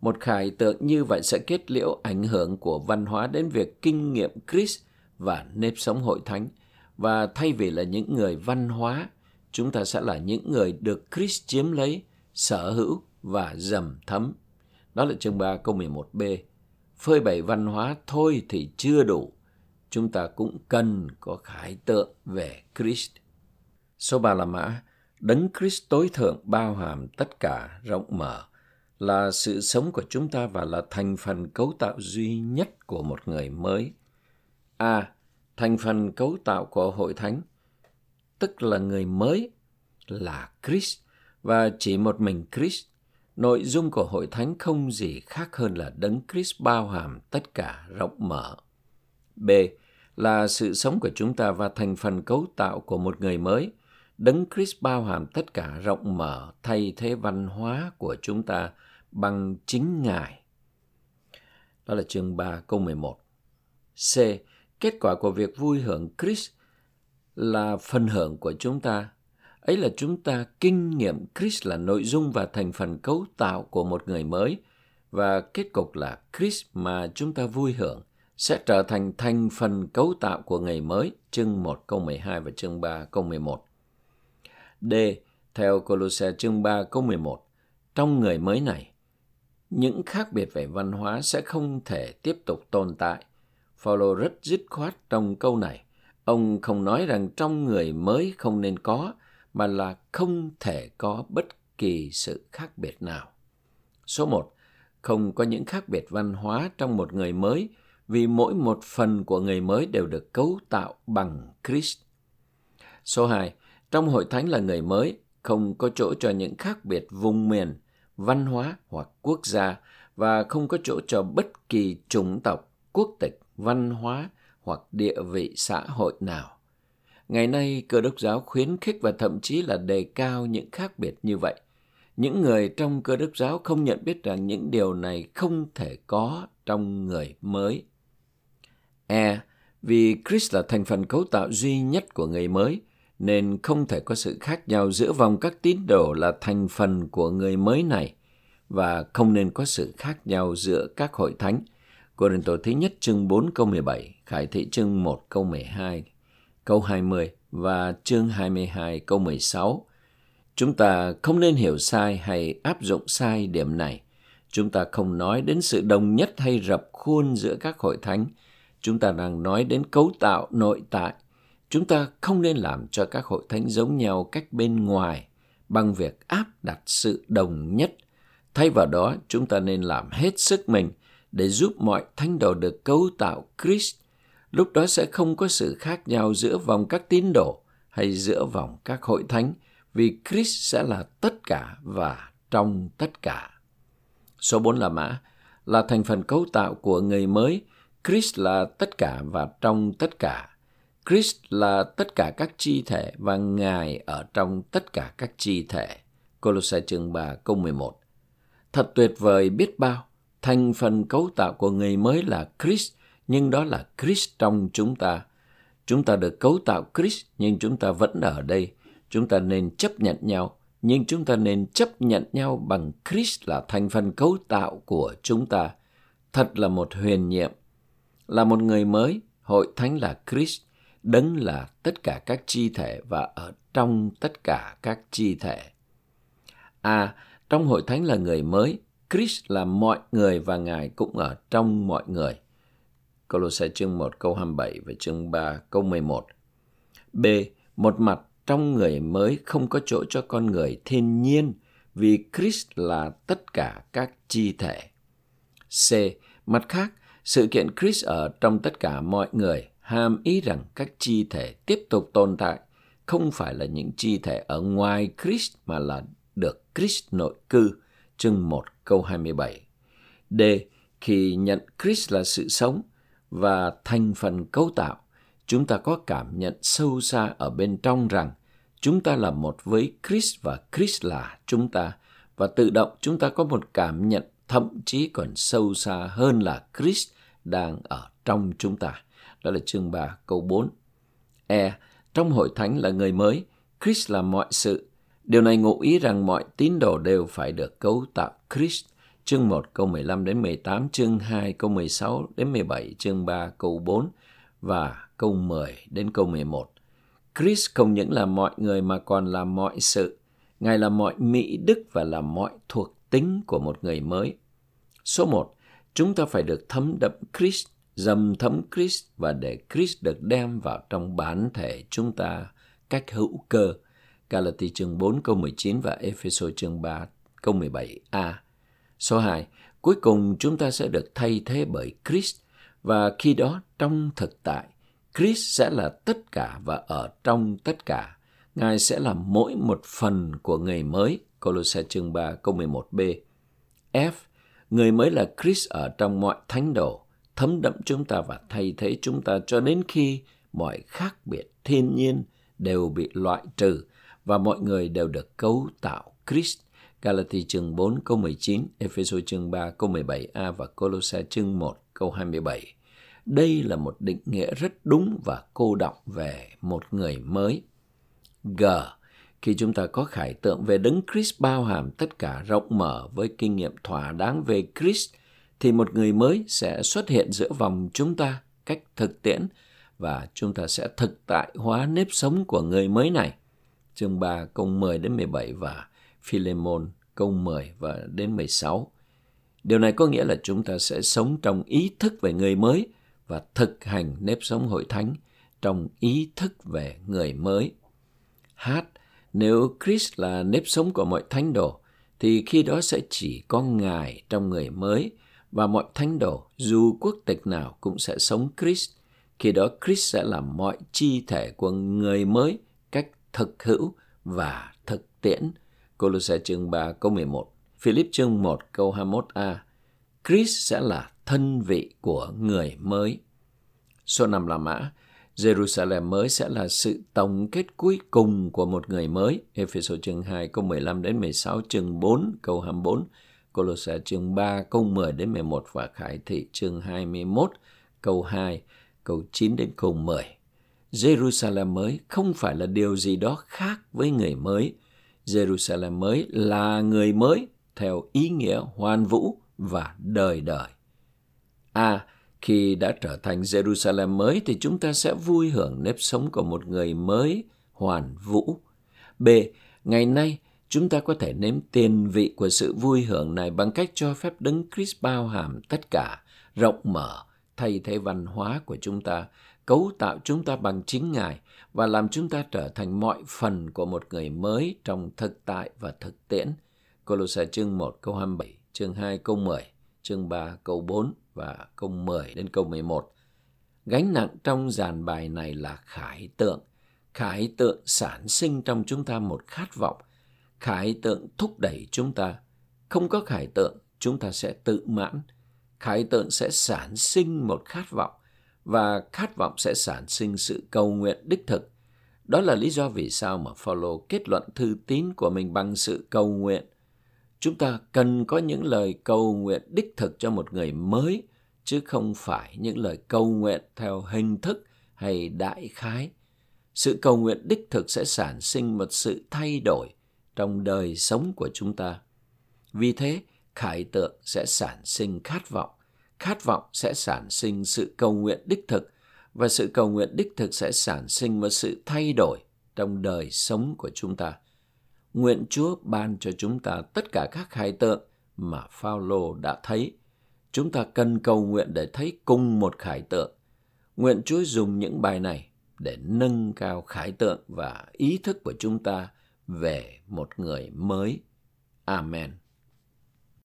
Một khải tượng như vậy sẽ kết liễu ảnh hưởng của văn hóa đến việc kinh nghiệm Christ và nếp sống hội thánh. Và thay vì là những người văn hóa, chúng ta sẽ là những người được Christ chiếm lấy, sở hữu và dầm thấm. Đó là chương 3 câu 11b. Phơi bày văn hóa thôi thì chưa đủ chúng ta cũng cần có khải tượng về Christ. Số ba là mã, đấng Christ tối thượng bao hàm tất cả rộng mở, là sự sống của chúng ta và là thành phần cấu tạo duy nhất của một người mới. A. Thành phần cấu tạo của hội thánh, tức là người mới, là Christ, và chỉ một mình Christ. Nội dung của hội thánh không gì khác hơn là đấng Christ bao hàm tất cả rộng mở. B là sự sống của chúng ta và thành phần cấu tạo của một người mới. Đấng Christ bao hàm tất cả rộng mở thay thế văn hóa của chúng ta bằng chính Ngài. Đó là chương 3 câu 11. C. Kết quả của việc vui hưởng Christ là phần hưởng của chúng ta. Ấy là chúng ta kinh nghiệm Christ là nội dung và thành phần cấu tạo của một người mới và kết cục là Christ mà chúng ta vui hưởng sẽ trở thành thành phần cấu tạo của ngày mới, chương 1 câu 12 và chương 3 câu 11. D. Theo Colosse chương 3 câu 11, trong người mới này, những khác biệt về văn hóa sẽ không thể tiếp tục tồn tại. Paulo rất dứt khoát trong câu này. Ông không nói rằng trong người mới không nên có, mà là không thể có bất kỳ sự khác biệt nào. Số 1. Không có những khác biệt văn hóa trong một người mới vì mỗi một phần của người mới đều được cấu tạo bằng Christ. Số 2. Trong hội thánh là người mới, không có chỗ cho những khác biệt vùng miền, văn hóa hoặc quốc gia và không có chỗ cho bất kỳ chủng tộc, quốc tịch, văn hóa hoặc địa vị xã hội nào. Ngày nay, cơ đốc giáo khuyến khích và thậm chí là đề cao những khác biệt như vậy. Những người trong cơ đốc giáo không nhận biết rằng những điều này không thể có trong người mới. E. Vì Christ là thành phần cấu tạo duy nhất của người mới, nên không thể có sự khác nhau giữa vòng các tín đồ là thành phần của người mới này và không nên có sự khác nhau giữa các hội thánh. Cô-rin-tô thứ nhất chương 4 câu 17, Khải thị chương 1 câu 12, câu 20 và chương 22 câu 16. Chúng ta không nên hiểu sai hay áp dụng sai điểm này. Chúng ta không nói đến sự đồng nhất hay rập khuôn giữa các hội thánh, chúng ta đang nói đến cấu tạo nội tại. Chúng ta không nên làm cho các hội thánh giống nhau cách bên ngoài bằng việc áp đặt sự đồng nhất. Thay vào đó, chúng ta nên làm hết sức mình để giúp mọi thánh đồ được cấu tạo Christ. Lúc đó sẽ không có sự khác nhau giữa vòng các tín đồ hay giữa vòng các hội thánh vì Christ sẽ là tất cả và trong tất cả. Số 4 là mã, là thành phần cấu tạo của người mới. Christ là tất cả và trong tất cả. Christ là tất cả các chi thể và Ngài ở trong tất cả các chi thể. Colossae chương 3 câu 11 Thật tuyệt vời biết bao, thành phần cấu tạo của người mới là Christ, nhưng đó là Christ trong chúng ta. Chúng ta được cấu tạo Christ, nhưng chúng ta vẫn ở đây. Chúng ta nên chấp nhận nhau, nhưng chúng ta nên chấp nhận nhau bằng Christ là thành phần cấu tạo của chúng ta. Thật là một huyền nhiệm. Là một người mới, hội thánh là Christ, đấng là tất cả các chi thể và ở trong tất cả các chi thể. À, trong hội thánh là người mới, Christ là mọi người và Ngài cũng ở trong mọi người. Colossae chương 1 câu 27 và chương 3 câu 11. B. Một mặt trong người mới không có chỗ cho con người thiên nhiên vì Christ là tất cả các chi thể. C. Mặt khác, sự kiện Christ ở trong tất cả mọi người hàm ý rằng các chi thể tiếp tục tồn tại không phải là những chi thể ở ngoài Christ mà là được Christ nội cư, chương 1 câu 27. D. Khi nhận Christ là sự sống và thành phần cấu tạo, chúng ta có cảm nhận sâu xa ở bên trong rằng chúng ta là một với Christ và Christ là chúng ta và tự động chúng ta có một cảm nhận thậm chí còn sâu xa hơn là Christ đang ở trong chúng ta. Đó là chương 3 câu 4. E. Trong hội thánh là người mới, Christ là mọi sự. Điều này ngụ ý rằng mọi tín đồ đều phải được cấu tạo Christ. Chương 1 câu 15 đến 18, chương 2 câu 16 đến 17, chương 3 câu 4 và câu 10 đến câu 11. Chris không những là mọi người mà còn là mọi sự. Ngài là mọi mỹ đức và là mọi thuộc tính của một người mới. Số 1. Chúng ta phải được thấm đậm Christ, dầm thấm Christ và để Christ được đem vào trong bản thể chúng ta cách hữu cơ. Galati chương 4 câu 19 và Epheso chương 3 câu 17a. Số 2. Cuối cùng chúng ta sẽ được thay thế bởi Christ và khi đó trong thực tại Christ sẽ là tất cả và ở trong tất cả. Ngài sẽ là mỗi một phần của người mới. Colossae chương 3 câu 11b. F. Người mới là Christ ở trong mọi thánh đồ, thấm đậm chúng ta và thay thế chúng ta cho đến khi mọi khác biệt thiên nhiên đều bị loại trừ và mọi người đều được cấu tạo Christ. Galati chương 4 câu 19, Ephesos chương 3 câu 17a và Colosse chương 1 câu 27. Đây là một định nghĩa rất đúng và cô đọng về một người mới. G. Khi chúng ta có khải tượng về đấng Christ bao hàm tất cả rộng mở với kinh nghiệm thỏa đáng về Christ, thì một người mới sẽ xuất hiện giữa vòng chúng ta cách thực tiễn và chúng ta sẽ thực tại hóa nếp sống của người mới này. Chương 3 câu 10 đến 17 và Philemon câu 10 và đến 16. Điều này có nghĩa là chúng ta sẽ sống trong ý thức về người mới và thực hành nếp sống hội thánh trong ý thức về người mới. Hát, nếu Christ là nếp sống của mọi thánh đồ, thì khi đó sẽ chỉ có Ngài trong người mới và mọi thánh đồ, dù quốc tịch nào cũng sẽ sống Christ. Khi đó Christ sẽ làm mọi chi thể của người mới cách thực hữu và thực tiễn. Colossae chương 3 câu 11, Philip chương 1 câu 21a. Christ sẽ là thân vị của người mới. Số 5 là mã. Jerusalem mới sẽ là sự tổng kết cuối cùng của một người mới. Ephesos chương 2 câu 15 đến 16, chương 4 câu 24, Colossae chương 3 câu 10 đến 11 và Khải thị chương 21 câu 2, câu 9 đến câu 10. Jerusalem mới không phải là điều gì đó khác với người mới. Jerusalem mới là người mới theo ý nghĩa hoàn vũ và đời đời. A. À, Khi đã trở thành Jerusalem mới thì chúng ta sẽ vui hưởng nếp sống của một người mới hoàn vũ. B. Ngày nay, chúng ta có thể nếm tiền vị của sự vui hưởng này bằng cách cho phép đấng Christ bao hàm tất cả, rộng mở, thay thế văn hóa của chúng ta, cấu tạo chúng ta bằng chính Ngài và làm chúng ta trở thành mọi phần của một người mới trong thực tại và thực tiễn. Colossae chương 1 câu 27, chương 2 câu 10, chương 3 câu 4 và câu 10 đến câu 11. Gánh nặng trong dàn bài này là khải tượng. Khải tượng sản sinh trong chúng ta một khát vọng. Khải tượng thúc đẩy chúng ta. Không có khải tượng, chúng ta sẽ tự mãn. Khải tượng sẽ sản sinh một khát vọng và khát vọng sẽ sản sinh sự cầu nguyện đích thực. Đó là lý do vì sao mà Phaolô kết luận thư tín của mình bằng sự cầu nguyện. Chúng ta cần có những lời cầu nguyện đích thực cho một người mới, chứ không phải những lời cầu nguyện theo hình thức hay đại khái. Sự cầu nguyện đích thực sẽ sản sinh một sự thay đổi trong đời sống của chúng ta. Vì thế, khải tượng sẽ sản sinh khát vọng, khát vọng sẽ sản sinh sự cầu nguyện đích thực và sự cầu nguyện đích thực sẽ sản sinh một sự thay đổi trong đời sống của chúng ta. Nguyện Chúa ban cho chúng ta tất cả các khải tượng mà Phaolô đã thấy. Chúng ta cần cầu nguyện để thấy cùng một khải tượng. Nguyện Chúa dùng những bài này để nâng cao khải tượng và ý thức của chúng ta về một người mới. Amen.